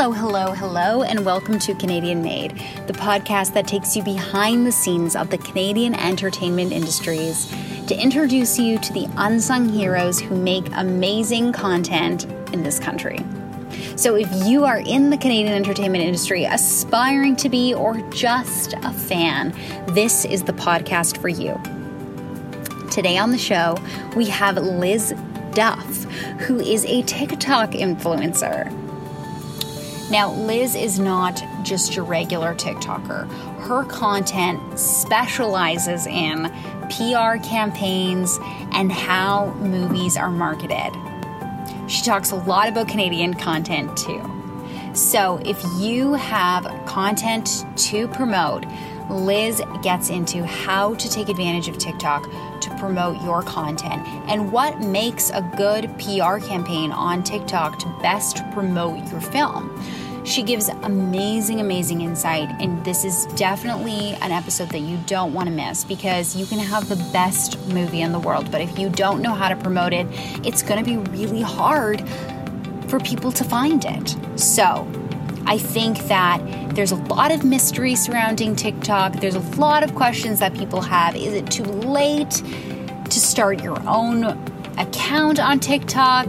Hello, hello, hello, and welcome to Canadian Made, the podcast that takes you behind the scenes of the Canadian entertainment industries to introduce you to the unsung heroes who make amazing content in this country. So, if you are in the Canadian entertainment industry, aspiring to be, or just a fan, this is the podcast for you. Today on the show, we have Liz Duff, who is a TikTok influencer. Now, Liz is not just your regular TikToker. Her content specializes in PR campaigns and how movies are marketed. She talks a lot about Canadian content too. So, if you have content to promote, Liz gets into how to take advantage of TikTok to promote your content and what makes a good PR campaign on TikTok to best promote your film. She gives amazing, amazing insight, and this is definitely an episode that you don't want to miss because you can have the best movie in the world, but if you don't know how to promote it, it's going to be really hard for people to find it. So, I think that there's a lot of mystery surrounding TikTok. There's a lot of questions that people have. Is it too late to start your own account on TikTok?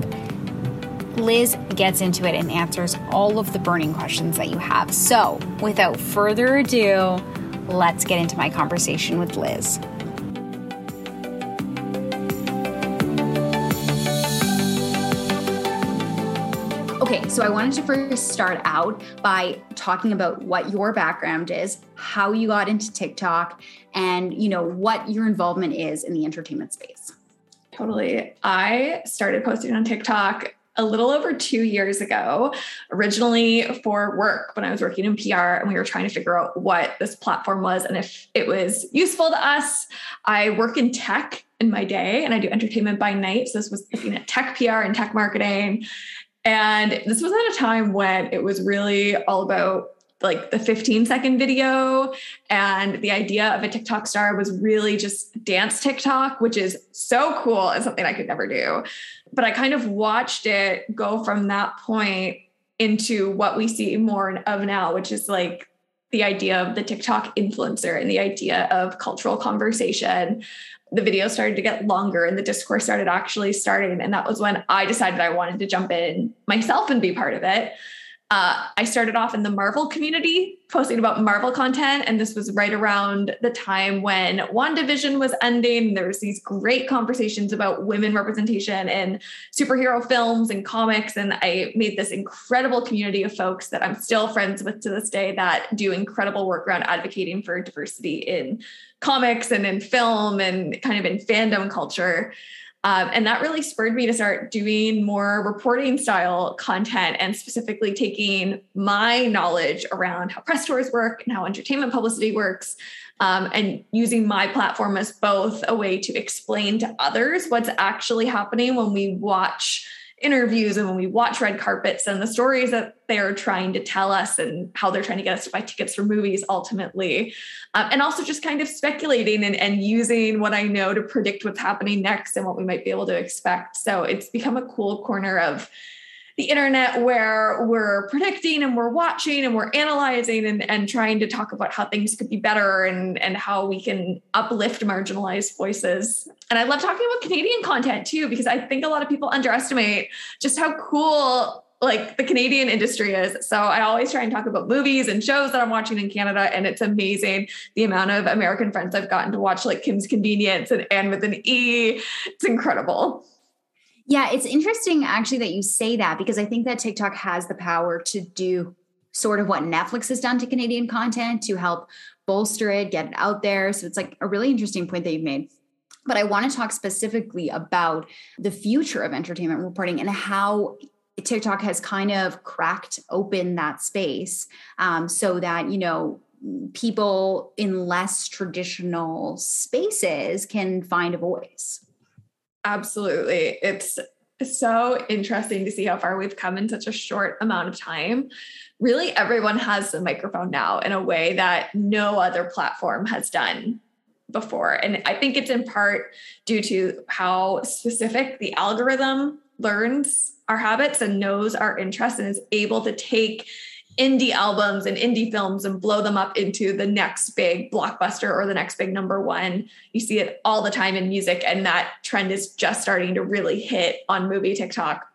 Liz gets into it and answers all of the burning questions that you have. So, without further ado, let's get into my conversation with Liz. So I wanted to first start out by talking about what your background is, how you got into TikTok, and you know what your involvement is in the entertainment space. Totally. I started posting on TikTok a little over two years ago, originally for work when I was working in PR and we were trying to figure out what this platform was and if it was useful to us. I work in tech in my day and I do entertainment by night. So this was looking at tech PR and tech marketing. And this was at a time when it was really all about like the 15 second video. And the idea of a TikTok star was really just dance TikTok, which is so cool and something I could never do. But I kind of watched it go from that point into what we see more of now, which is like the idea of the TikTok influencer and the idea of cultural conversation the video started to get longer and the discourse started actually starting. And that was when I decided I wanted to jump in myself and be part of it. Uh, I started off in the Marvel community, posting about Marvel content, and this was right around the time when WandaVision was ending. There was these great conversations about women representation in superhero films and comics, and I made this incredible community of folks that I'm still friends with to this day that do incredible work around advocating for diversity in comics and in film and kind of in fandom culture. Um, and that really spurred me to start doing more reporting style content and specifically taking my knowledge around how press tours work and how entertainment publicity works um, and using my platform as both a way to explain to others what's actually happening when we watch interviews and when we watch red carpets and the stories that they're trying to tell us and how they're trying to get us to buy tickets for movies ultimately. Um, and also just kind of speculating and, and using what I know to predict what's happening next and what we might be able to expect. So it's become a cool corner of the internet where we're predicting and we're watching and we're analyzing and, and trying to talk about how things could be better and, and how we can uplift marginalized voices. And I love talking about Canadian content too, because I think a lot of people underestimate just how cool like the Canadian industry is. So I always try and talk about movies and shows that I'm watching in Canada. And it's amazing the amount of American friends I've gotten to watch like Kim's Convenience and Anne with an E. It's incredible. Yeah, it's interesting actually that you say that because I think that TikTok has the power to do sort of what Netflix has done to Canadian content to help bolster it, get it out there. So it's like a really interesting point that you've made. But I want to talk specifically about the future of entertainment reporting and how TikTok has kind of cracked open that space um, so that, you know, people in less traditional spaces can find a voice. Absolutely. It's so interesting to see how far we've come in such a short amount of time. Really, everyone has a microphone now in a way that no other platform has done before. And I think it's in part due to how specific the algorithm learns our habits and knows our interests and is able to take indie albums and indie films and blow them up into the next big blockbuster or the next big number one. You see it all the time in music, and that trend is just starting to really hit on movie TikTok.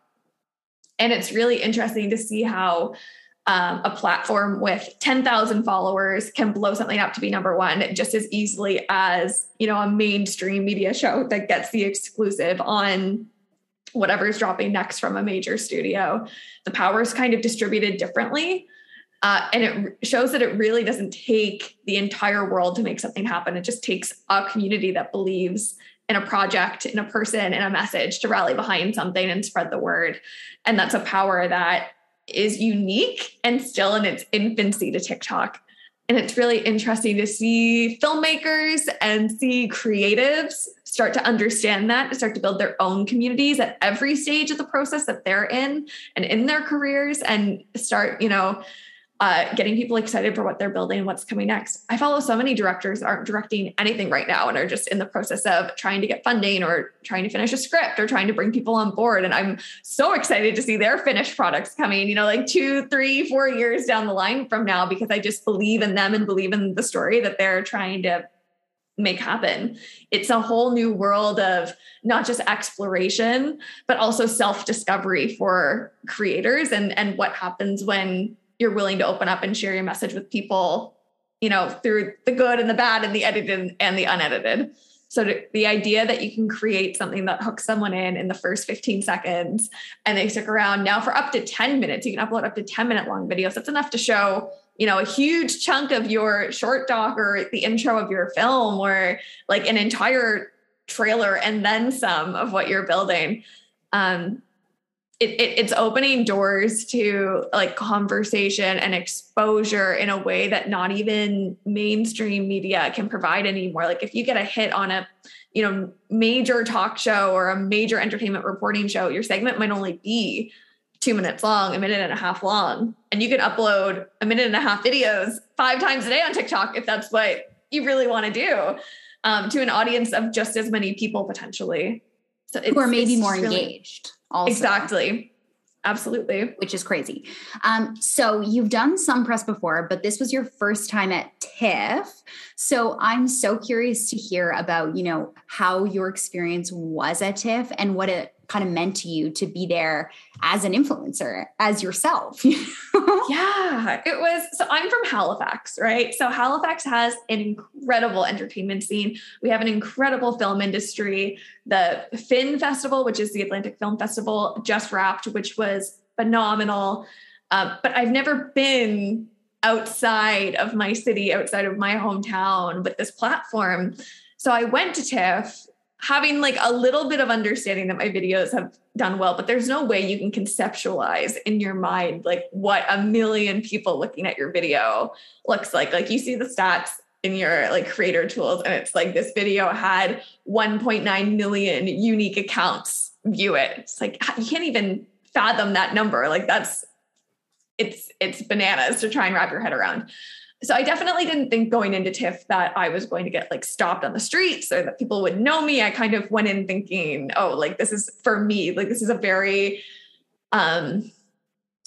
And it's really interesting to see how um, a platform with 10,000 followers can blow something up to be number one just as easily as you know a mainstream media show that gets the exclusive on whatever's dropping next from a major studio. The power is kind of distributed differently. Uh, and it shows that it really doesn't take the entire world to make something happen. It just takes a community that believes in a project, in a person, in a message to rally behind something and spread the word. And that's a power that is unique and still in its infancy to TikTok. And it's really interesting to see filmmakers and see creatives start to understand that, start to build their own communities at every stage of the process that they're in and in their careers and start, you know, uh, getting people excited for what they're building and what's coming next. I follow so many directors that aren't directing anything right now and are just in the process of trying to get funding or trying to finish a script or trying to bring people on board. And I'm so excited to see their finished products coming, you know, like two, three, four years down the line from now, because I just believe in them and believe in the story that they're trying to make happen. It's a whole new world of not just exploration, but also self-discovery for creators and, and what happens when you're willing to open up and share your message with people, you know, through the good and the bad and the edited and the unedited. So the idea that you can create something that hooks someone in in the first 15 seconds and they stick around now for up to 10 minutes, you can upload up to 10 minute long videos. That's enough to show, you know, a huge chunk of your short doc or the intro of your film or like an entire trailer and then some of what you're building. Um, it, it, it's opening doors to like conversation and exposure in a way that not even mainstream media can provide anymore. Like if you get a hit on a you know major talk show or a major entertainment reporting show your segment might only be two minutes long a minute and a half long and you can upload a minute and a half videos five times a day on tiktok if that's what you really want to do um, to an audience of just as many people potentially. So who are maybe more really, engaged also. Exactly. Absolutely. Which is crazy. Um, so you've done some press before, but this was your first time at TIFF. So I'm so curious to hear about, you know, how your experience was at TIFF and what it kind of meant to you to be there as an influencer as yourself. You know? yeah it was so i'm from halifax right? So halifax has an incredible entertainment scene. We have an incredible film industry. The fin festival which is the atlantic film festival just wrapped which was phenomenal. Uh, but i've never been outside of my city outside of my hometown with this platform so i went to tiff having like a little bit of understanding that my videos have done well, but there's no way you can conceptualize in your mind like what a million people looking at your video looks like. Like you see the stats in your like creator tools and it's like this video had 1.9 million unique accounts view it. It's like you can't even fathom that number. Like that's it's it's bananas to try and wrap your head around so I definitely didn't think going into TIFF that I was going to get like stopped on the streets or that people would know me. I kind of went in thinking, oh, like this is for me. Like this is a very um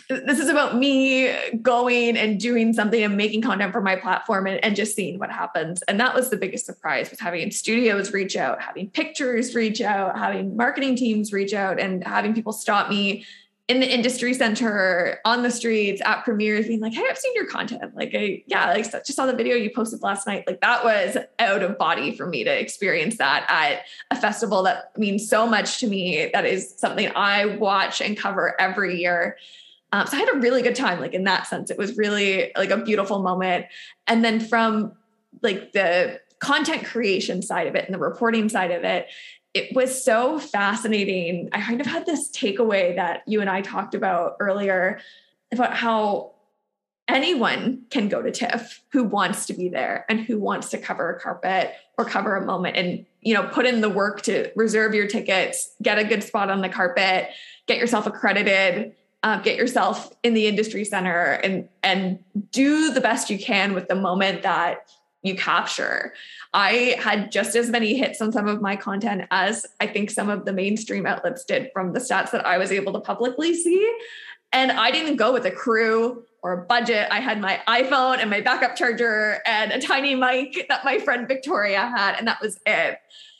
this is about me going and doing something and making content for my platform and, and just seeing what happens. And that was the biggest surprise was having studios reach out, having pictures reach out, having marketing teams reach out, and having people stop me in the industry center, on the streets, at premieres, being like, "Hey, I've seen your content. Like, I yeah, like just saw the video you posted last night. Like that was out of body for me to experience that at a festival that means so much to me. That is something I watch and cover every year. Um, so I had a really good time. Like in that sense, it was really like a beautiful moment. And then from like the content creation side of it and the reporting side of it it was so fascinating. I kind of had this takeaway that you and I talked about earlier about how anyone can go to TIFF who wants to be there and who wants to cover a carpet or cover a moment and you know put in the work to reserve your tickets, get a good spot on the carpet, get yourself accredited, uh, get yourself in the industry center, and and do the best you can with the moment that you capture. I had just as many hits on some of my content as I think some of the mainstream outlets did from the stats that I was able to publicly see. And I didn't go with a crew or a budget. I had my iPhone and my backup charger and a tiny mic that my friend Victoria had, and that was it.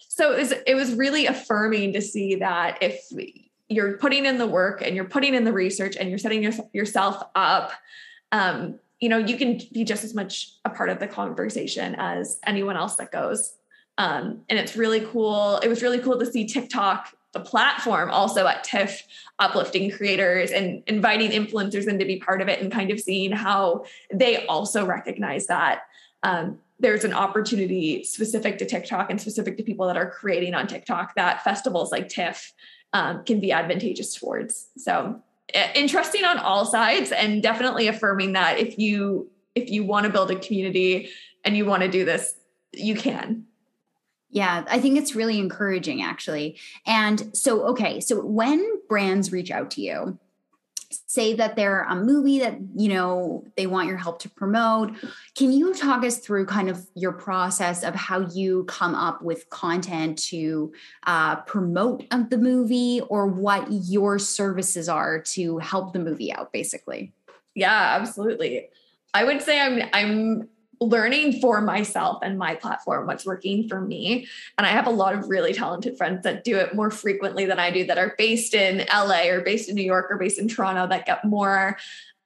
So it was it was really affirming to see that if you're putting in the work and you're putting in the research and you're setting your, yourself up um, you know you can be just as much a part of the conversation as anyone else that goes. Um, and it's really cool. It was really cool to see tiktok the platform also at tiff uplifting creators and inviting influencers in to be part of it and kind of seeing how they also recognize that. Um, there's an opportunity specific to tiktok and specific to people that are creating on tiktok that festivals like tiff um, can be advantageous towards. So Eh, interesting on all sides and definitely affirming that if you if you want to build a community and you want to do this you can yeah, I think it's really encouraging actually. And so, okay, so when brands reach out to you, say that they're a movie that you know they want your help to promote. Can you talk us through kind of your process of how you come up with content to uh, promote the movie or what your services are to help the movie out basically? Yeah absolutely. I would say i'm i'm learning for myself and my platform what's working for me. And i have a lot of really talented friends that do it more frequently than i do that are based in la or based in new york or based in toronto that get more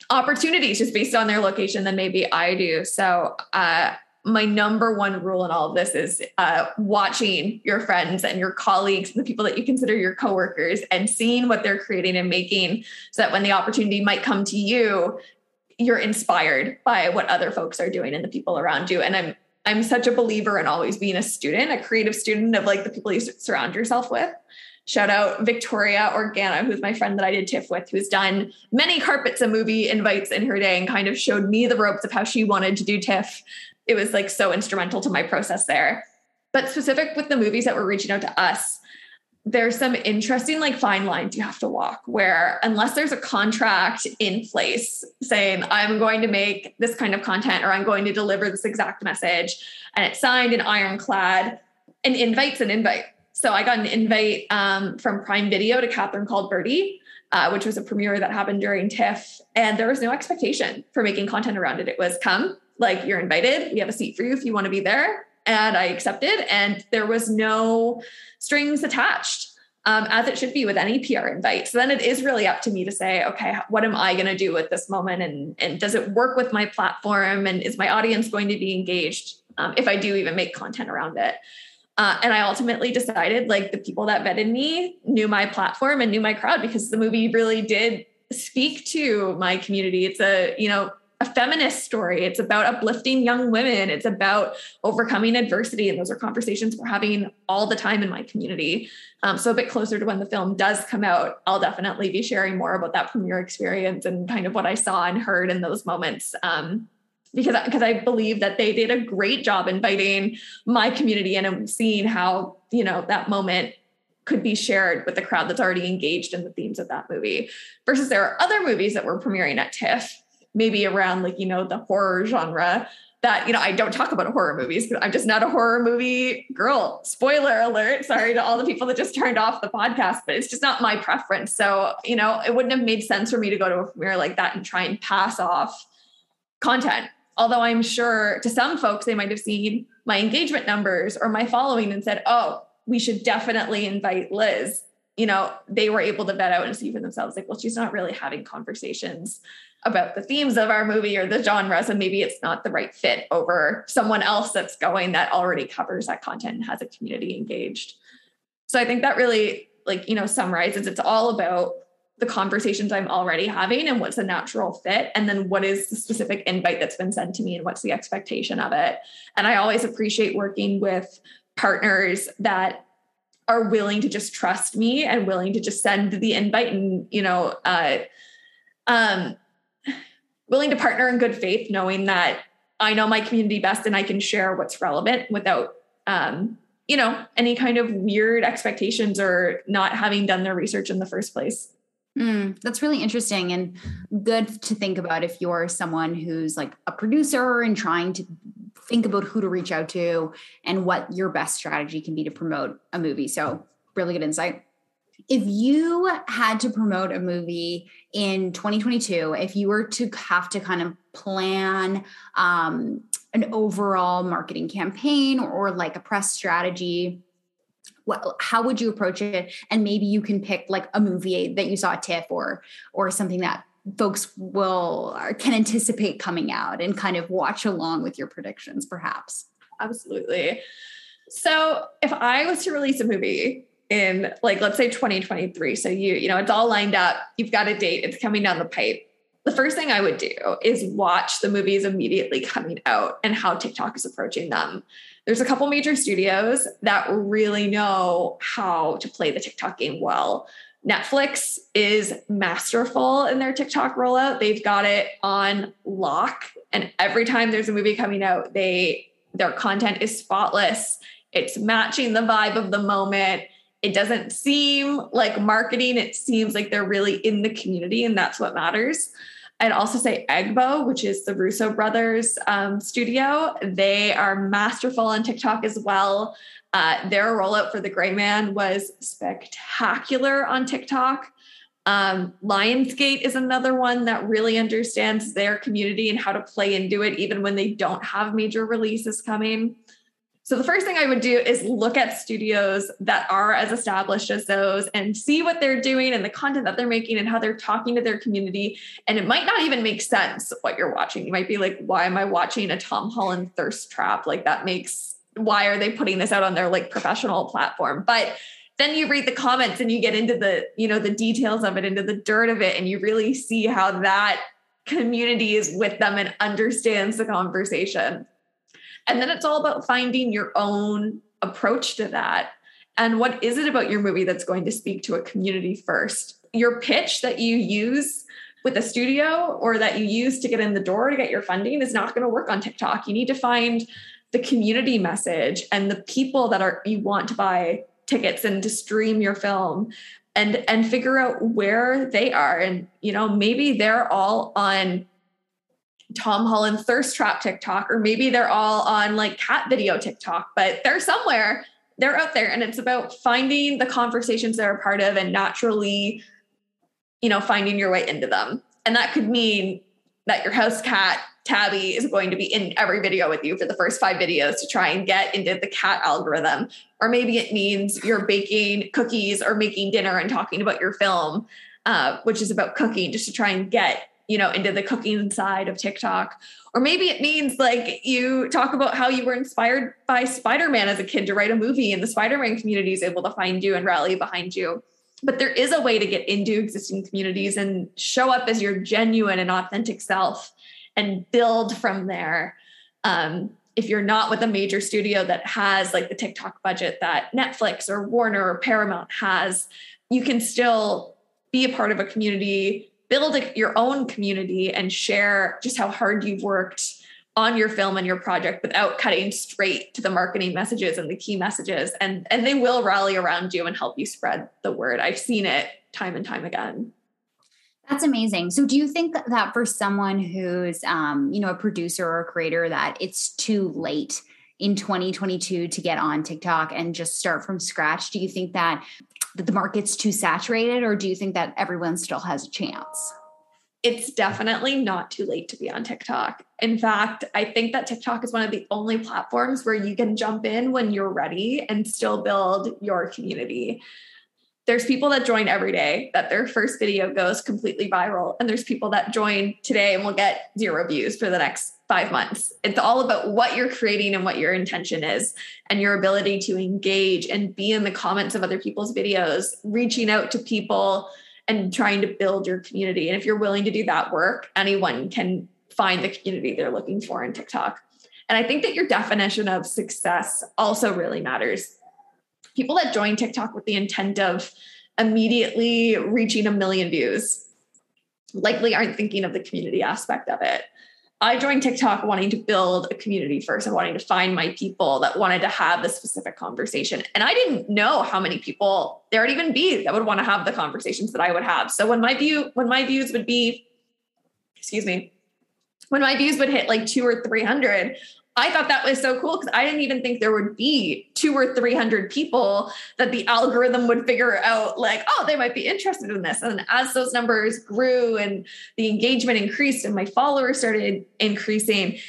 opportunities just based on their location than maybe i do. So uh, my number one rule in all of this is uh, watching your friends and your colleagues and the people that you consider your coworkers and seeing what they're creating and making so that when the opportunity might come to you you're inspired by what other folks are doing and the people around you. And I'm I'm such a believer in always being a student, a creative student of like the people you surround yourself with. Shout out Victoria Organa, who's my friend that I did TIFF with, who's done many carpets and movie invites in her day and kind of showed me the ropes of how she wanted to do TIFF. It was like so instrumental to my process there. But specific with the movies that were reaching out to us, there's some interesting like fine lines you have to walk where unless there's a contract in place saying i'm going to make this kind of content or i'm going to deliver this exact message and it's signed and ironclad an invite's an invite. So i got an invite um, from prime video to Catherine Called Birdy uh, which was a premiere that happened during tiff and there was no expectation for making content around it. It was come like you're invited. We have a seat for you if you want to be there and I accepted, and there was no strings attached. Um, as it should be with any PR invite. So then it is really up to me to say, okay, what am I going to do with this moment? And, and does it work with my platform? And is my audience going to be engaged um, if I do even make content around it? Uh, and I ultimately decided like the people that vetted me knew my platform and knew my crowd because the movie really did speak to my community. It's a, you know, a feminist story. It's about uplifting young women. It's about overcoming adversity. And those are conversations we're having all the time in my community. Um, so a bit closer to when the film does come out, I'll definitely be sharing more about that premiere experience and kind of what I saw and heard in those moments. Um, because because I believe that they did a great job inviting my community in and seeing how you know that moment could be shared with the crowd that's already engaged in the themes of that movie. Versus there are other movies that were premiering at TIFF maybe around like you know the horror genre that you know I don't talk about horror movies because I'm just not a horror movie girl. Spoiler alert! Sorry to all the people that just turned off the podcast, but it's just not my preference. So you know it wouldn't have made sense for me to go to a premiere like that and try and pass off content. Although I'm sure to some folks they might have seen my engagement numbers or my following and said, "Oh, we should definitely invite Liz." You know, they were able to vet out and see for themselves, like, well, she's not really having conversations about the themes of our movie or the genres and maybe it's not the right fit over someone else that's going that already covers that content and has a community engaged. So i think that really like you know summarizes it's all about the conversations i'm already having and what's a natural fit and then what is the specific invite that's been sent to me and what's the expectation of it. And i always appreciate working with partners that are willing to just trust me and willing to just send the invite and you know uh, um, willing to partner in good faith, knowing that I know my community best and I can share what's relevant without, um, you know, any kind of weird expectations or not having done their research in the first place. Mm, that's really interesting and good to think about if you're someone who's like a producer and trying to think about who to reach out to and what your best strategy can be to promote a movie. So, really good insight. If you had to promote a movie in 2022, if you were to have to kind of plan um, an overall marketing campaign or like a press strategy, how would you approach it? And maybe you can pick like a movie that you saw at TIFF or or something that folks will or can anticipate coming out and kind of watch along with your predictions, perhaps. Absolutely. So if I was to release a movie in like let's say 2023 so you you know it's all lined up you've got a date it's coming down the pipe the first thing i would do is watch the movies immediately coming out and how tiktok is approaching them there's a couple major studios that really know how to play the tiktok game well netflix is masterful in their tiktok rollout they've got it on lock and every time there's a movie coming out they their content is spotless it's matching the vibe of the moment it doesn't seem like marketing. It seems like they're really in the community, and that's what matters. I'd also say AGBO, which is the Russo brothers um, studio. They are masterful on TikTok as well. Uh, their rollout for The Gray Man was spectacular on TikTok. Um, Lionsgate is another one that really understands their community and how to play into it, even when they don't have major releases coming. So the first thing I would do is look at studios that are as established as those and see what they're doing and the content that they're making and how they're talking to their community. And it might not even make sense what you're watching. You might be like, why am I watching a Tom Holland thirst trap? Like that makes why are they putting this out on their like professional platform? But then you read the comments and you get into the, you know, the details of it, into the dirt of it, and you really see how that community is with them and understands the conversation. And then it's all about finding your own approach to that. And what is it about your movie that's going to speak to a community first? Your pitch that you use with a studio or that you use to get in the door to get your funding is not going to work on TikTok. You need to find the community message and the people that are you want to buy tickets and to stream your film and and figure out where they are and you know maybe they're all on Tom Holland thirst trap TikTok, or maybe they're all on like cat video TikTok, but they're somewhere, they're out there. And it's about finding the conversations they're a part of and naturally, you know, finding your way into them. And that could mean that your house cat Tabby is going to be in every video with you for the first five videos to try and get into the cat algorithm. Or maybe it means you're baking cookies or making dinner and talking about your film, uh, which is about cooking, just to try and get you know, into the cooking side of TikTok. Or maybe it means like you talk about how you were inspired by Spider Man as a kid to write a movie, and the Spider Man community is able to find you and rally behind you. But there is a way to get into existing communities and show up as your genuine and authentic self and build from there. Um, if you're not with a major studio that has like the TikTok budget that Netflix or Warner or Paramount has, you can still be a part of a community build a, your own community and share just how hard you've worked on your film and your project without cutting straight to the marketing messages and the key messages. And and they will rally around you and help you spread the word. I've seen it time and time again. That's amazing. So do you think that for someone who's um, you know a producer or a creator that it's too late in 2022 to get on tiktok and just start from scratch? Do you think that that the market's too saturated, or do you think that everyone still has a chance? It's definitely not too late to be on TikTok. In fact, I think that TikTok is one of the only platforms where you can jump in when you're ready and still build your community. There's people that join every day that their first video goes completely viral. And there's people that join today and will get zero views for the next five months. It's all about what you're creating and what your intention is, and your ability to engage and be in the comments of other people's videos, reaching out to people and trying to build your community. And if you're willing to do that work, anyone can find the community they're looking for in TikTok. And I think that your definition of success also really matters. People that join TikTok with the intent of immediately reaching a million views likely aren't thinking of the community aspect of it. I joined TikTok wanting to build a community first and wanting to find my people that wanted to have this specific conversation. And I didn't know how many people there would even be that would want to have the conversations that I would have. So when my view, when my views would be, excuse me, when my views would hit like two or 300, I thought that was so cool because I didn't even think there would be two or 300 people that the algorithm would figure out, like, oh, they might be interested in this. And as those numbers grew and the engagement increased and my followers started increasing,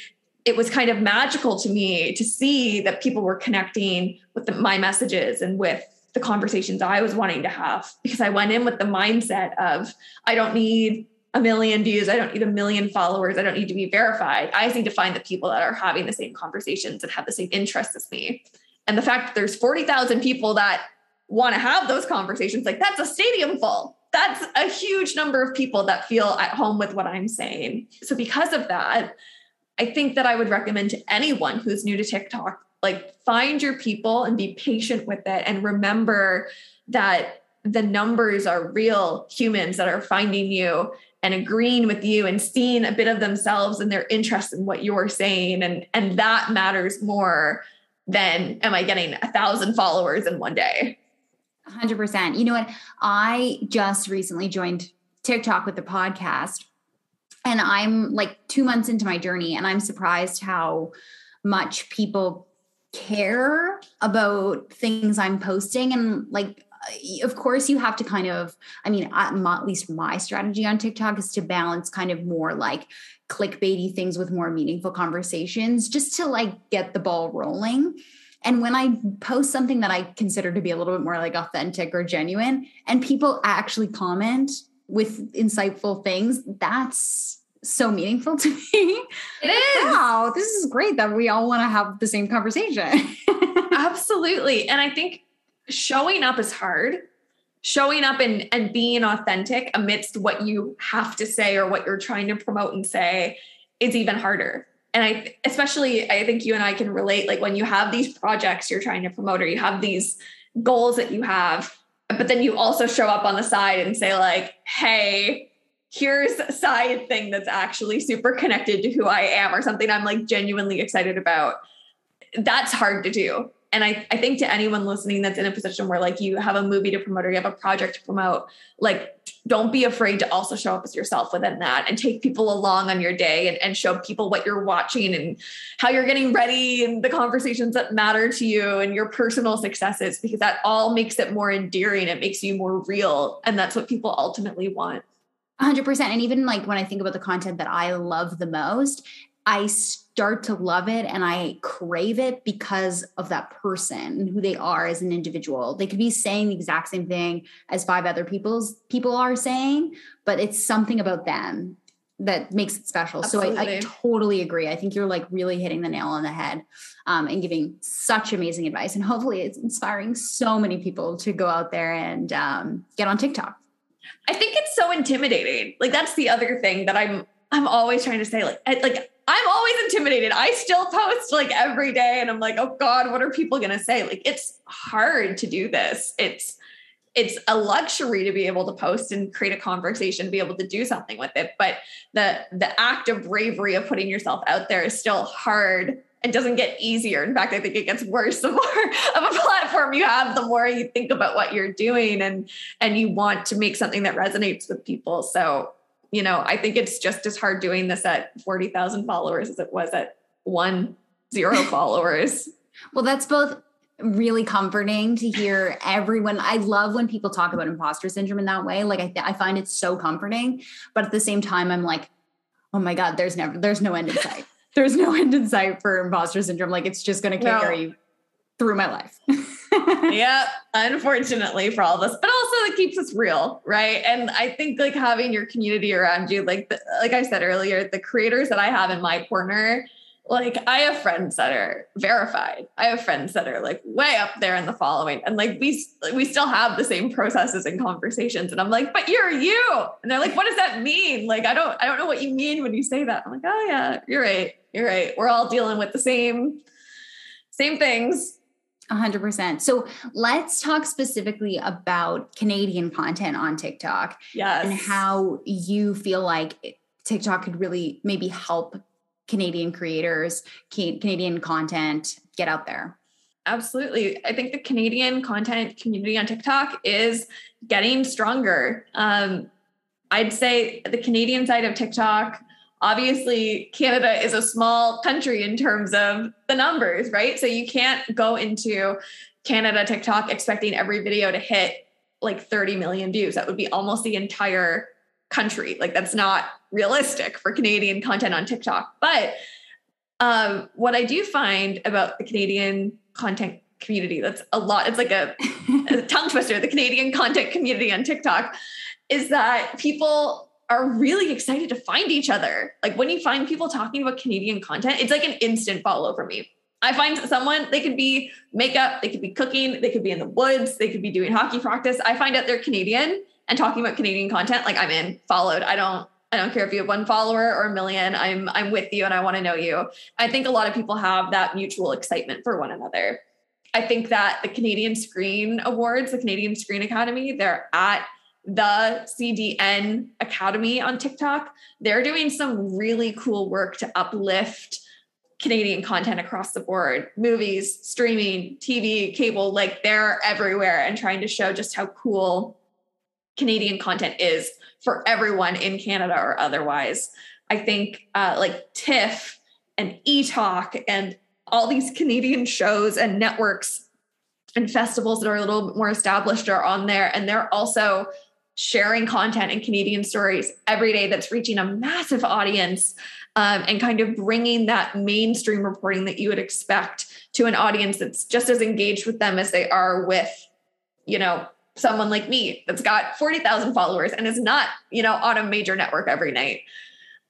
it was kind of magical to me to see that people were connecting with the, my messages and with the conversations I was wanting to have because I went in with the mindset of I don't need a million views. I don't need a million followers. I don't need to be verified. I just need to find the people that are having the same conversations and have the same interests as me. And the fact that there's 40,000 people that want to have those conversations, like that's a stadium full. That's a huge number of people that feel at home with what I'm saying. So, because of that, I think that I would recommend to anyone who's new to TikTok, like find your people and be patient with it and remember that the numbers are real humans that are finding you and agreeing with you and seeing a bit of themselves and their interest in what you're saying. And and that matters more than am i getting a thousand followers in one day? 100% you know what? I just recently joined tiktok with the podcast and i'm like two months into my journey and i'm surprised how much people care about things i'm posting. And like of course you have to kind of i mean at least my strategy on tiktok is to balance kind of more like clickbaity things with more meaningful conversations just to like get the ball rolling. And when i post something that i consider to be a little bit more like authentic or genuine and people actually comment with insightful things that's so meaningful to me. It is. wow this is great that we all want to have the same conversation. Absolutely. And i think showing up is hard. Showing up and, and being authentic amidst what you have to say or what you're trying to promote and say is even harder. And i especially i think you and i can relate like when you have these projects you're trying to promote or you have these goals that you have but then you also show up on the side and say like hey here's a side thing that's actually super connected to who i am or something i'm like genuinely excited about. That's hard to do and I, I think to anyone listening that's in a position where like you have a movie to promote or you have a project to promote like don't be afraid to also show up as yourself within that and take people along on your day and, and show people what you're watching and how you're getting ready and the conversations that matter to you and your personal successes because that all makes it more endearing. It makes you more real. And that's what people ultimately want. 100% and even like when i think about the content that i love the most I start to love it and I crave it because of that person and who they are as an individual. They could be saying the exact same thing as five other people's people are saying, but it's something about them that makes it special. Absolutely. So I, I, totally agree. I think you're like really hitting the nail on the head um, and giving such amazing advice. And hopefully it's inspiring so many people to go out there and um, get on TikTok. I think it's so intimidating. Like that's the other thing that I'm I'm always trying to say like I, like I'm always intimidated. I still post like every day and I'm like, "Oh god, what are people going to say?" Like it's hard to do this. It's it's a luxury to be able to post and create a conversation, be able to do something with it, but the the act of bravery of putting yourself out there is still hard and doesn't get easier. In fact, I think it gets worse the more of a platform you have, the more you think about what you're doing and and you want to make something that resonates with people. So you know, I think it's just as hard doing this at 40,000 followers as it was at one zero followers. Well, that's both really comforting to hear everyone. I love when people talk about imposter syndrome in that way. Like I, th- I find it so comforting, but at the same time, I'm like, oh my God, there's never, there's no end in sight. there's no end in sight for imposter syndrome. Like it's just going to carry no. through my life. yeah, unfortunately for all of us, but also it keeps us real, right? And I think like having your community around you, like the, like I said earlier, the creators that I have in my corner, like I have friends that are verified. I have friends that are like way up there in the following, and like we we still have the same processes and conversations. And I'm like, but you're you, and they're like, what does that mean? Like I don't I don't know what you mean when you say that. I'm like, oh yeah, you're right, you're right. We're all dealing with the same same things 100%. So let's talk specifically about Canadian content on TikTok. Yes. And how you feel like TikTok could really maybe help Canadian creators, Canadian content get out there. Absolutely. I think the Canadian content community on TikTok is getting stronger. Um, I'd say the Canadian side of TikTok obviously Canada is a small country in terms of the numbers, right? So you can't go into Canada TikTok expecting every video to hit like 30 million views. That would be almost the entire country. Like that's not realistic for Canadian content on TikTok. But um, what I do find about the Canadian content community, that's a lot, it's like a, a tongue twister, the Canadian content community on TikTok, is that people are really excited to find each other. Like when you find people talking about Canadian content, it's like an instant follow for me. I find someone, they could be makeup, they could be cooking, they could be in the woods, they could be doing hockey practice. I find out they're Canadian and talking about Canadian content, like I'm in, followed. I don't I don't care if you have one follower or a million. I'm I'm with you and I want to know you. I think a lot of people have that mutual excitement for one another. I think that the Canadian Screen Awards, the Canadian Screen Academy, they're at the CDN Academy on TikTok. They're doing some really cool work to uplift Canadian content across the board movies, streaming, TV, cable, like they're everywhere and trying to show just how cool Canadian content is for everyone in Canada or otherwise. I think uh, like TIFF and eTalk and all these Canadian shows and networks and festivals that are a little bit more established are on there. And they're also sharing content and Canadian stories every day that's reaching a massive audience um, and kind of bringing that mainstream reporting that you would expect to an audience that's just as engaged with them as they are with, you know, someone like me that's got 40,000 followers and is not, you know, on a major network every night.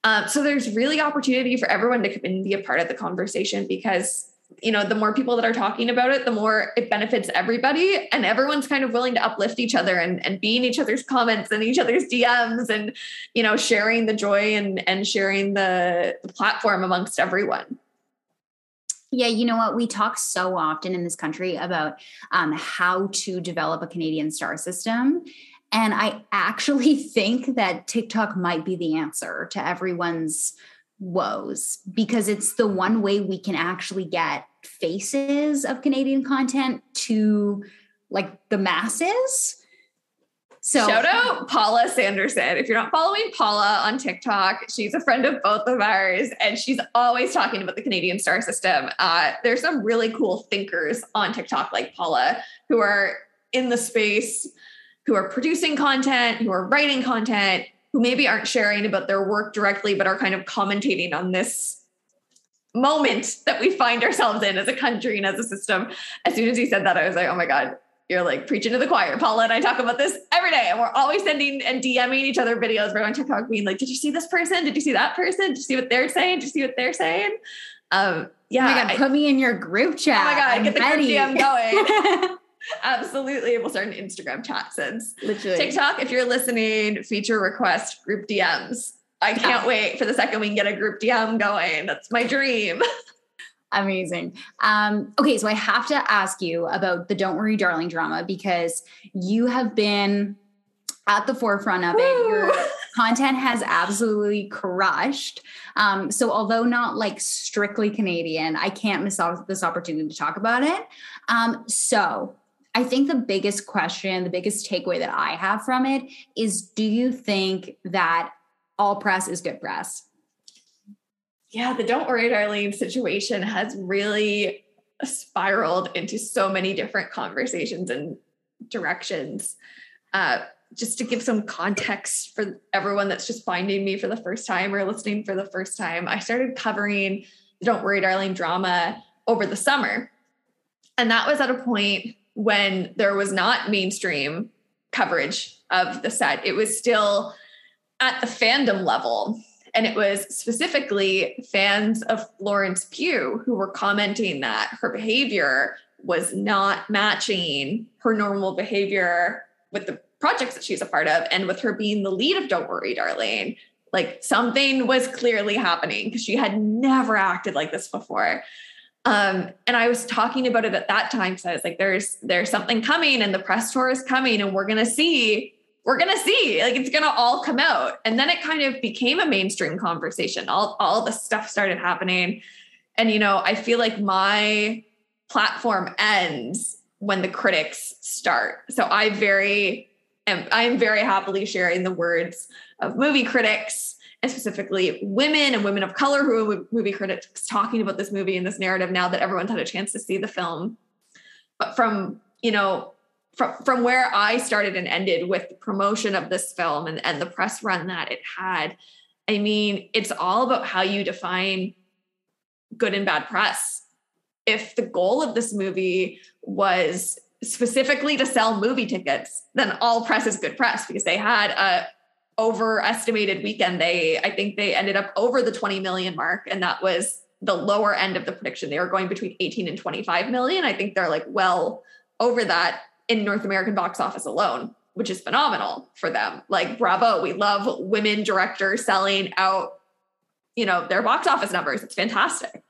Um, so there's really opportunity for everyone to come and be a part of the conversation because you know the more people that are talking about it the more it benefits everybody and everyone's kind of willing to uplift each other and, and be in each other's comments and each other's dms and you know sharing the joy and and sharing the, the platform amongst everyone yeah, you know what? We talk so often in this country about um, how to develop a Canadian star system. And I actually think that TikTok might be the answer to everyone's woes because it's the one way we can actually get faces of Canadian content to like the masses. So shout out Paula Sanderson. If you're not following Paula on TikTok, she's a friend of both of ours, and she's always talking about the Canadian star system. Uh, there's some really cool thinkers on TikTok like Paula who are in the space, who are producing content, who are writing content, who maybe aren't sharing about their work directly, but are kind of commentating on this moment that we find ourselves in as a country and as a system. As soon as he said that, I was like, oh my God, you're like preaching to the choir. Paula and I talk about this every day, and we're always sending and DMing each other videos. We're on TikTok being like, "Did you see this person? Did you see that person? Did you see what they're saying? Did you see what they're saying?" Um, yeah, oh my god, I, put me in your group chat. Oh my god, I'm get the ready. group DM going. Absolutely. We'll start an Instagram chat since literally TikTok. If you're listening, feature request group DMs. I can't wait for the second we can get a group DM going. That's my dream. Amazing. Um, okay, so I have to ask you about the Don't Worry Darling drama because you have been at the forefront of Woo! it. Your content has absolutely crushed. Um, so, although not like strictly Canadian, I can't miss out this opportunity to talk about it. Um, so, I think the biggest question, the biggest takeaway that I have from it is do you think that all press is good press? Yeah, the Don't Worry Darling situation has really spiraled into so many different conversations and directions. Uh, just to give some context for everyone that's just finding me for the first time or listening for the first time, I started covering the Don't Worry Darling drama over the summer. And that was at a point when there was not mainstream coverage of the set. It was still at the fandom level. And it was specifically fans of Florence Pugh who were commenting that her behavior was not matching her normal behavior with the projects that she's a part of. And with her being the lead of Don't Worry, Darling, like something was clearly happening because she had never acted like this before. Um, and I was talking about it at that time. So I was like, there's there's something coming and the press tour is coming and we're gonna see, we're gonna see, like it's gonna all come out. And then it kind of became a mainstream conversation. All all the stuff started happening. And you know, I feel like my platform ends when the critics start. So I very am I am very happily sharing the words of movie critics and specifically women and women of color who are movie critics talking about this movie and this narrative now that everyone's had a chance to see the film. But from, you know, from, from where I started and ended with the promotion of this film and, and the press run that it had, I mean, it's all about how you define good and bad press. If the goal of this movie was specifically to sell movie tickets, then all press is good press because they had a overestimated weekend. They, I think they ended up over the 20 million mark, and that was the lower end of the prediction. They were going between 18 and 25 million. I think they're like well over that in North American box office alone, which is phenomenal for them. Like, bravo. We love women directors selling out, you know, their box office numbers. It's fantastic.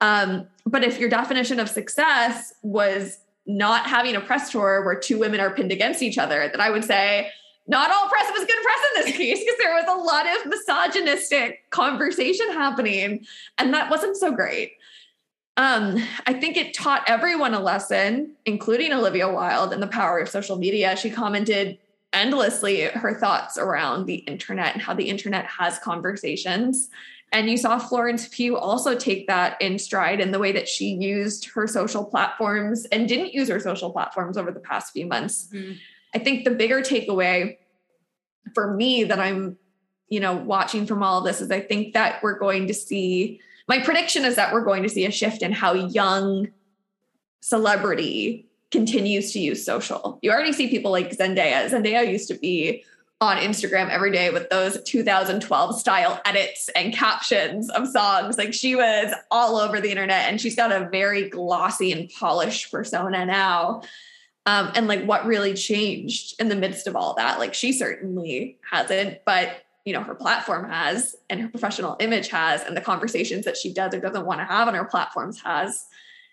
Um, but if your definition of success was not having a press tour where two women are pinned against each other, then I would say, not all press was good press in this case because there was a lot of misogynistic conversation happening and that wasn't so great um, i think it taught everyone a lesson including olivia wilde and the power of social media she commented endlessly her thoughts around the internet and how the internet has conversations and you saw Florence Pugh also take that in stride in the way that she used her social platforms and didn't use her social platforms over the past few months. Mm-hmm. I think the bigger takeaway for me that I'm, you know, watching from all of this is I think that we're going to see my prediction is that we're going to see a shift in how young celebrity continues to use social. You already see people like Zendaya. Zendaya used to be on Instagram every day with those 2012 style edits and captions of songs. Like she was all over the internet and she's got a very glossy and polished persona now um, and like what really changed in the midst of all that like she certainly hasn't but you know her platform has and her professional image has and the conversations that she does or doesn't want to have on her platforms has.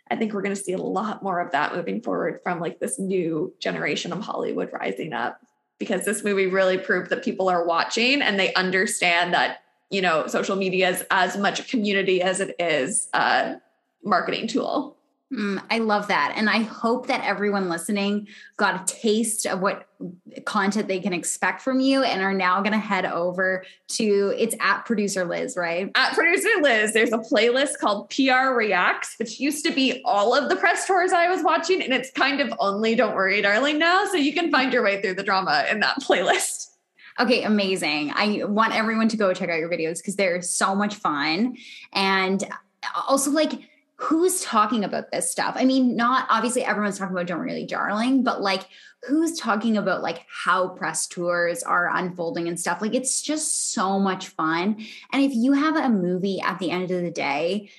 I think we're going to see a lot more of that moving forward from like this new generation of hollywood rising up because this movie really proved that people are watching and they understand that you know social media is as much a community as it is a marketing tool Mm, I love that. And I hope that everyone listening got a taste of what content they can expect from you and are now going to head over to it's at producer Liz, right? At producer Liz, there's a playlist called PR Reacts, which used to be all of the press tours I was watching. And it's kind of only Don't Worry, Darling now. So you can find your way through the drama in that playlist. Okay, amazing. I want everyone to go check out your videos because they're so much fun. And also, like, who's talking about this stuff? I mean, not obviously everyone's talking about Don't Worry Darling, but like who's talking about like how press tours are unfolding and stuff? Like it's just so much fun. And if you have a movie at the end of the day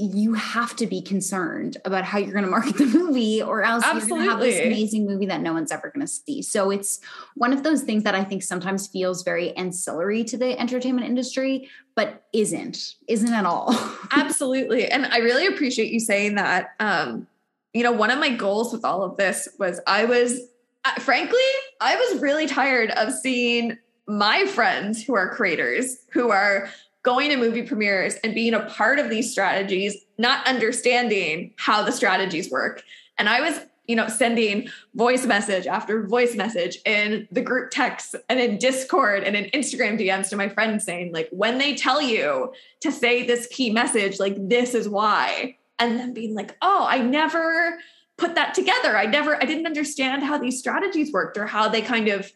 you have to be concerned about how you're going to market the movie or else Absolutely. you're going to have this amazing movie that no one's ever going to see. So it's one of those things that I think sometimes feels very ancillary to the entertainment industry, but isn't, isn't at all. Absolutely. And I really appreciate you saying that. Um, you know, one of my goals with all of this was I was, uh, frankly, I was really tired of seeing my friends who are creators who are going to movie premieres and being a part of these strategies, not understanding how the strategies work. And I was, you know, sending voice message after voice message in the group texts and in Discord and in Instagram DMs to my friends saying, like, when they tell you to say this key message, like, this is why. And then being like, oh, I never put that together. I never, I didn't understand how these strategies worked or how they kind of,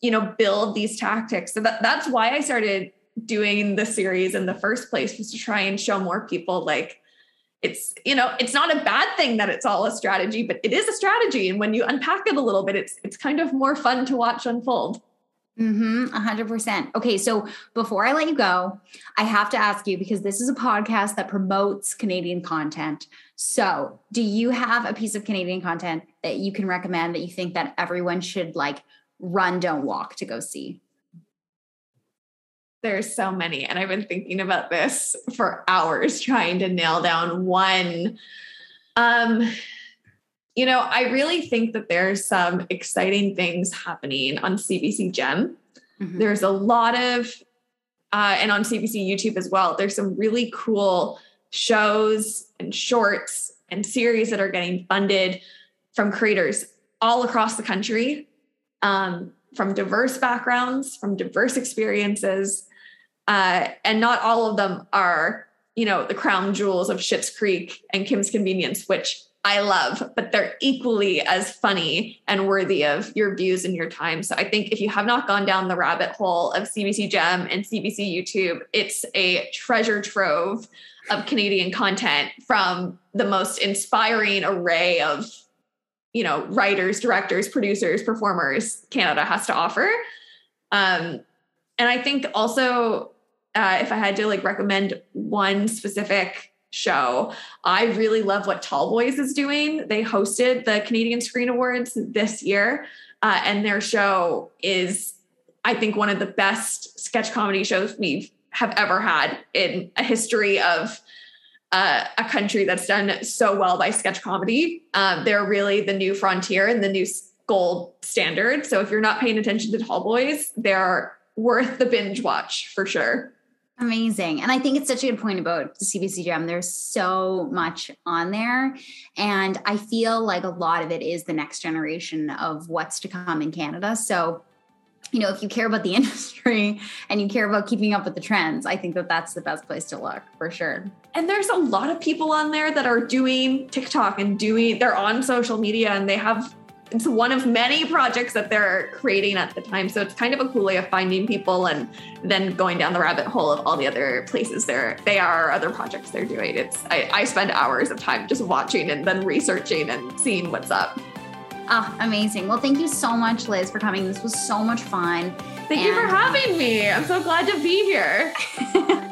you know, build these tactics. So that, that's why I started doing the series in the first place was to try and show more people like it's you know it's not a bad thing that it's all a strategy but it is a strategy and when you unpack it a little bit it's it's kind of more fun to watch unfold Mm-hmm. Hundred percent. Okay. So before I let you go, I have to ask you because this is a podcast that promotes Canadian content. So do you have a piece of Canadian content that you can recommend that you think that everyone should like run, don't walk to go see? There's so many. And I've been thinking about this for hours trying to nail down one. Um, you know, I really think that there's some exciting things happening on CBC Gem. Mm-hmm. There's a lot of, uh, and on CBC YouTube as well, there's some really cool shows and shorts and series that are getting funded from creators all across the country, um, from diverse backgrounds, from diverse experiences. Uh, and not all of them are, you know, the crown jewels of Schitt's Creek and Kim's Convenience, which I love, but they're equally as funny and worthy of your views and your time. So I think if you have not gone down the rabbit hole of CBC Gem and CBC YouTube, it's a treasure trove of Canadian content from the most inspiring array of you know writers, directors, producers, performers Canada has to offer. Um, and I think also uh, if I had to like recommend one specific show. I really love what TallBoyz is doing. They hosted the Canadian Screen Awards this year, uh, and their show is, I think, one of the best sketch comedy shows we've ever had in a history of uh, a country that's done so well by sketch comedy. Um, they're really the new frontier and the new gold standard. So if you're not paying attention to TallBoyz, they're worth the binge watch for sure. Amazing. And I think it's such a good point about the CBC Gem. There's so much on there. And I feel like a lot of it is the next generation of what's to come in Canada. So, you know, if you care about the industry and you care about keeping up with the trends, I think that that's the best place to look for sure. And there's a lot of people on there that are doing TikTok and doing, they're on social media and they have it's one of many projects that they're creating at the time. So it's kind of a cool way of finding people and then going down the rabbit hole of all the other places there they are, other projects they're doing. It's I, I spend hours of time just watching and then researching and seeing what's up. Oh, amazing. Well, thank you so much, Liz, for coming. This was so much fun. Thank and- you for having me. I'm so glad to be here.